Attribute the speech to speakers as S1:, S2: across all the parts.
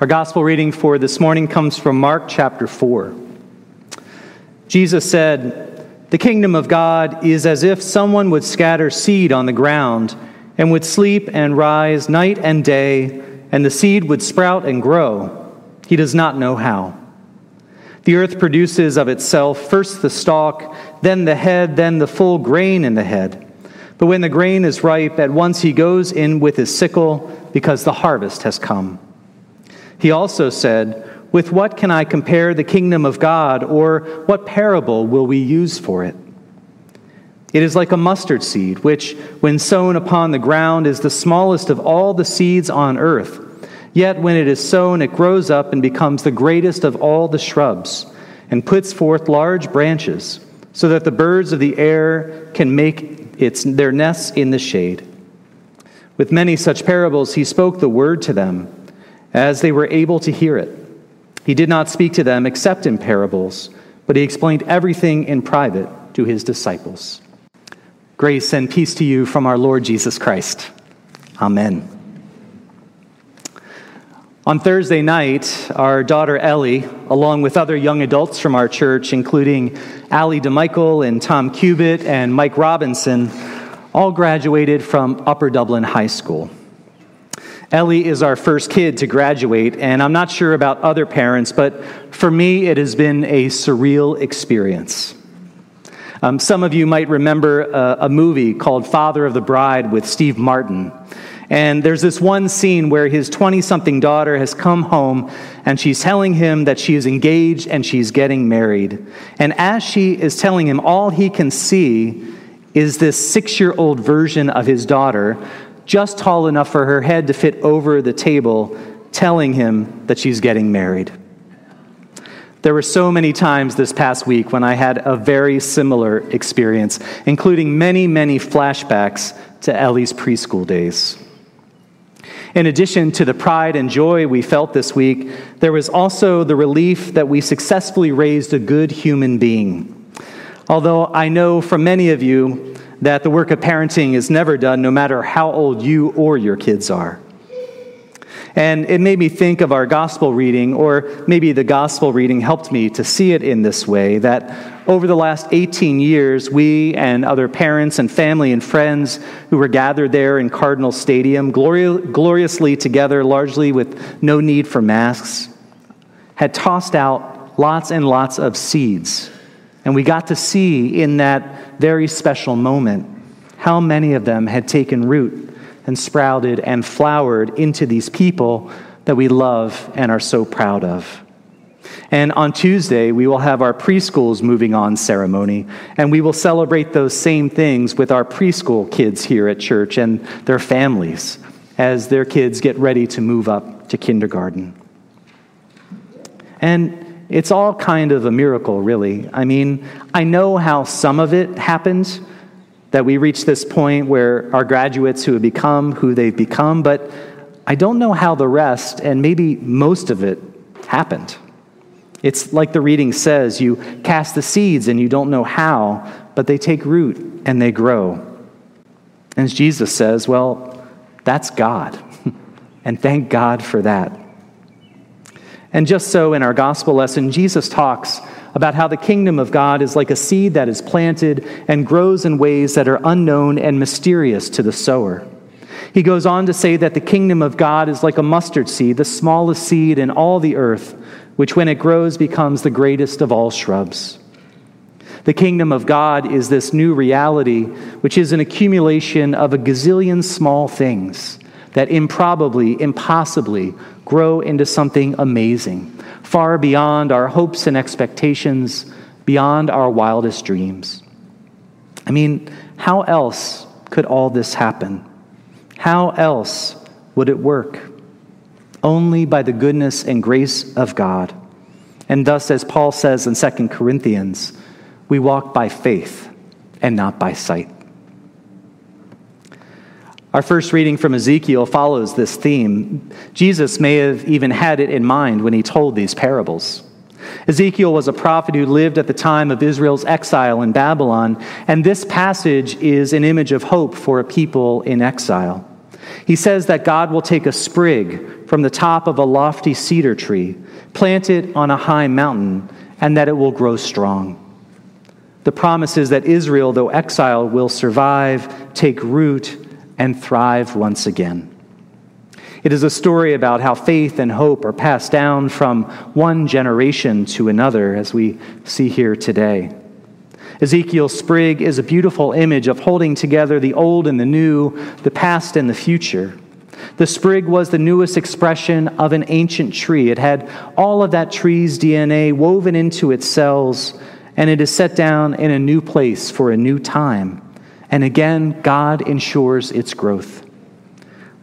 S1: Our gospel reading for this morning comes from Mark chapter 4. Jesus said, The kingdom of God is as if someone would scatter seed on the ground and would sleep and rise night and day, and the seed would sprout and grow. He does not know how. The earth produces of itself first the stalk, then the head, then the full grain in the head. But when the grain is ripe, at once he goes in with his sickle, because the harvest has come. He also said, With what can I compare the kingdom of God, or what parable will we use for it? It is like a mustard seed, which, when sown upon the ground, is the smallest of all the seeds on earth. Yet when it is sown, it grows up and becomes the greatest of all the shrubs, and puts forth large branches, so that the birds of the air can make its, their nests in the shade. With many such parables, he spoke the word to them as they were able to hear it. He did not speak to them except in parables, but he explained everything in private to his disciples. Grace and peace to you from our Lord Jesus Christ. Amen. On Thursday night, our daughter Ellie, along with other young adults from our church, including Allie DeMichael and Tom Cubitt and Mike Robinson, all graduated from Upper Dublin High School. Ellie is our first kid to graduate, and I'm not sure about other parents, but for me, it has been a surreal experience. Um, some of you might remember a, a movie called Father of the Bride with Steve Martin. And there's this one scene where his 20 something daughter has come home and she's telling him that she is engaged and she's getting married. And as she is telling him, all he can see is this six year old version of his daughter just tall enough for her head to fit over the table, telling him that she's getting married. There were so many times this past week when I had a very similar experience, including many, many flashbacks to Ellie's preschool days. In addition to the pride and joy we felt this week, there was also the relief that we successfully raised a good human being. Although I know from many of you, that the work of parenting is never done, no matter how old you or your kids are. And it made me think of our gospel reading, or maybe the gospel reading helped me to see it in this way that over the last 18 years, we and other parents and family and friends who were gathered there in Cardinal Stadium, gloriously together, largely with no need for masks, had tossed out lots and lots of seeds. And we got to see in that very special moment how many of them had taken root and sprouted and flowered into these people that we love and are so proud of. And on Tuesday, we will have our preschools moving on ceremony, and we will celebrate those same things with our preschool kids here at church and their families as their kids get ready to move up to kindergarten. And it's all kind of a miracle, really. I mean, I know how some of it happened, that we reach this point where our graduates who have become who they've become, but I don't know how the rest, and maybe most of it, happened. It's like the reading says you cast the seeds and you don't know how, but they take root and they grow. And Jesus says, well, that's God. and thank God for that. And just so in our gospel lesson, Jesus talks about how the kingdom of God is like a seed that is planted and grows in ways that are unknown and mysterious to the sower. He goes on to say that the kingdom of God is like a mustard seed, the smallest seed in all the earth, which when it grows becomes the greatest of all shrubs. The kingdom of God is this new reality, which is an accumulation of a gazillion small things that improbably, impossibly grow into something amazing, far beyond our hopes and expectations, beyond our wildest dreams. I mean, how else could all this happen? How else would it work? Only by the goodness and grace of God. And thus, as Paul says in 2 Corinthians, we walk by faith and not by sight. Our first reading from Ezekiel follows this theme. Jesus may have even had it in mind when he told these parables. Ezekiel was a prophet who lived at the time of Israel's exile in Babylon, and this passage is an image of hope for a people in exile. He says that God will take a sprig from the top of a lofty cedar tree, plant it on a high mountain, and that it will grow strong. The promise is that Israel, though exiled, will survive, take root, and thrive once again. It is a story about how faith and hope are passed down from one generation to another, as we see here today. Ezekiel sprig is a beautiful image of holding together the old and the new, the past and the future. The sprig was the newest expression of an ancient tree. It had all of that tree's DNA woven into its cells, and it is set down in a new place for a new time. And again, God ensures its growth.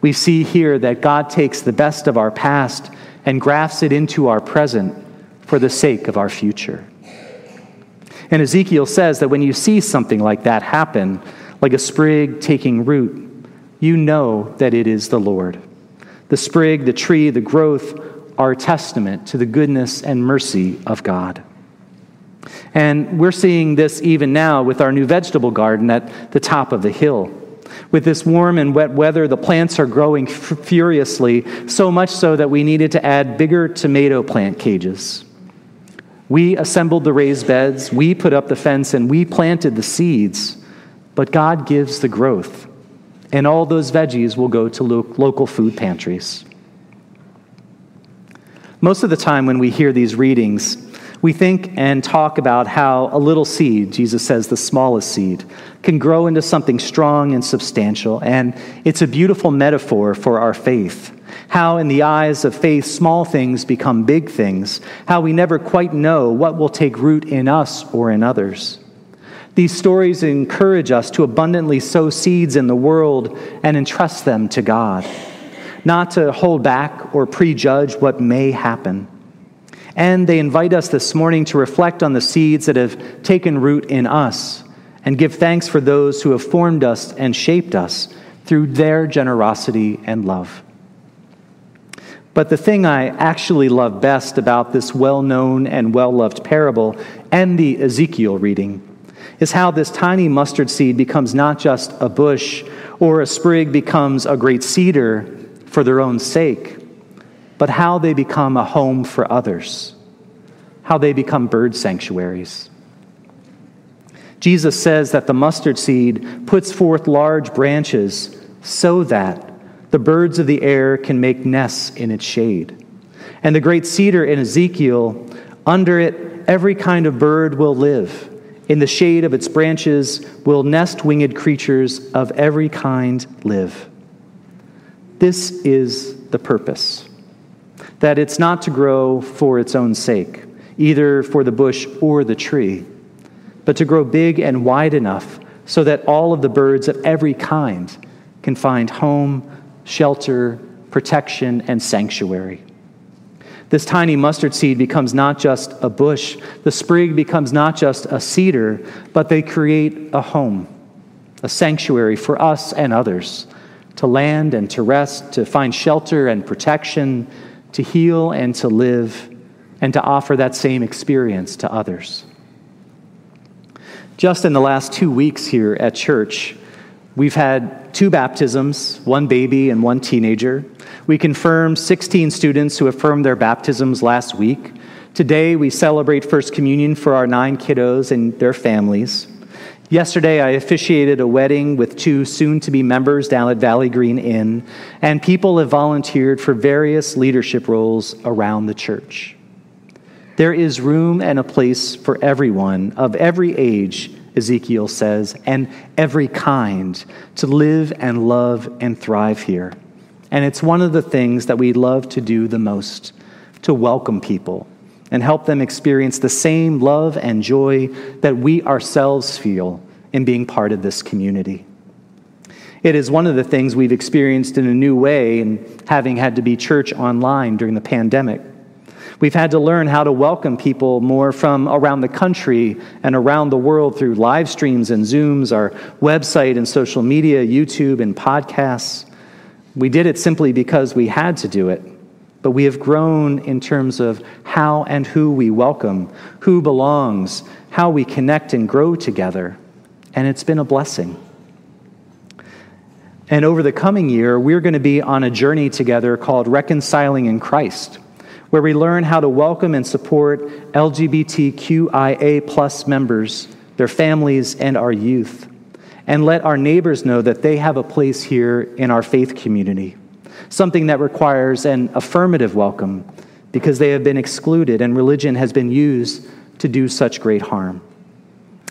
S1: We see here that God takes the best of our past and grafts it into our present for the sake of our future. And Ezekiel says that when you see something like that happen, like a sprig taking root, you know that it is the Lord. The sprig, the tree, the growth are testament to the goodness and mercy of God. And we're seeing this even now with our new vegetable garden at the top of the hill. With this warm and wet weather, the plants are growing f- furiously, so much so that we needed to add bigger tomato plant cages. We assembled the raised beds, we put up the fence, and we planted the seeds. But God gives the growth, and all those veggies will go to lo- local food pantries. Most of the time, when we hear these readings, we think and talk about how a little seed, Jesus says the smallest seed, can grow into something strong and substantial. And it's a beautiful metaphor for our faith. How, in the eyes of faith, small things become big things. How we never quite know what will take root in us or in others. These stories encourage us to abundantly sow seeds in the world and entrust them to God, not to hold back or prejudge what may happen. And they invite us this morning to reflect on the seeds that have taken root in us and give thanks for those who have formed us and shaped us through their generosity and love. But the thing I actually love best about this well known and well loved parable and the Ezekiel reading is how this tiny mustard seed becomes not just a bush or a sprig becomes a great cedar for their own sake but how they become a home for others, how they become bird sanctuaries. Jesus says that the mustard seed puts forth large branches so that the birds of the air can make nests in its shade. And the great cedar in Ezekiel, under it, every kind of bird will live. In the shade of its branches will nest winged creatures of every kind live. This is the purpose that it's not to grow for its own sake, either for the bush or the tree, but to grow big and wide enough so that all of the birds of every kind can find home, shelter, protection, and sanctuary. This tiny mustard seed becomes not just a bush, the sprig becomes not just a cedar, but they create a home, a sanctuary for us and others to land and to rest, to find shelter and protection, to heal and to live, and to offer that same experience to others. Just in the last two weeks here at church, we've had two baptisms, one baby and one teenager. We confirmed 16 students who affirmed their baptisms last week. Today, we celebrate First Communion for our nine kiddos and their families. Yesterday, I officiated a wedding with two soon to be members down at Valley Green Inn, and people have volunteered for various leadership roles around the church. There is room and a place for everyone of every age, Ezekiel says, and every kind to live and love and thrive here. And it's one of the things that we love to do the most to welcome people and help them experience the same love and joy that we ourselves feel in being part of this community. It is one of the things we've experienced in a new way in having had to be church online during the pandemic. We've had to learn how to welcome people more from around the country and around the world through live streams and Zooms, our website and social media, YouTube and podcasts. We did it simply because we had to do it but we have grown in terms of how and who we welcome, who belongs, how we connect and grow together, and it's been a blessing. And over the coming year, we're going to be on a journey together called Reconciling in Christ, where we learn how to welcome and support LGBTQIA plus members, their families, and our youth, and let our neighbors know that they have a place here in our faith community, something that requires an affirmative welcome because they have been excluded and religion has been used to do such great harm.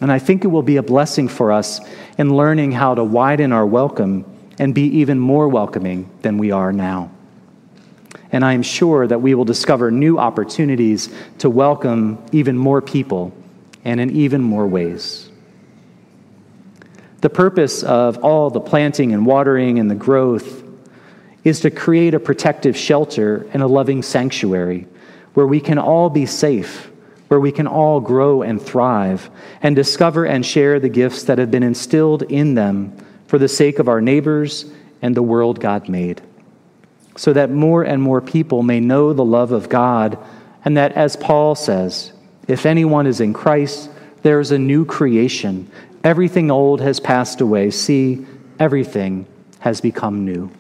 S1: And I think it will be a blessing for us in learning how to widen our welcome and be even more welcoming than we are now. And I am sure that we will discover new opportunities to welcome even more people and in even more ways. The purpose of all the planting and watering and the growth is to create a protective shelter and a loving sanctuary where we can all be safe, where we can all grow and thrive, and discover and share the gifts that have been instilled in them for the sake of our neighbors and the world God made, so that more and more people may know the love of God, and that, as Paul says, if anyone is in Christ, there is a new creation. Everything old has passed away. See, everything has become new.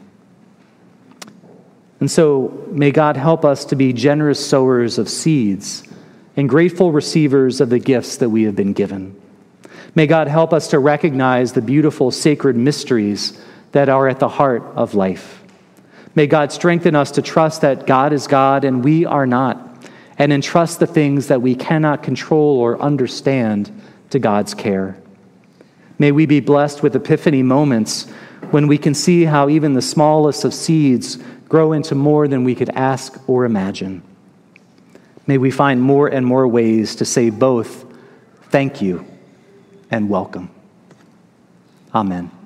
S1: And so, may God help us to be generous sowers of seeds and grateful receivers of the gifts that we have been given. May God help us to recognize the beautiful sacred mysteries that are at the heart of life. May God strengthen us to trust that God is God and we are not, and entrust the things that we cannot control or understand to God's care. May we be blessed with epiphany moments when we can see how even the smallest of seeds grow into more than we could ask or imagine. May we find more and more ways to say both thank you and welcome. Amen.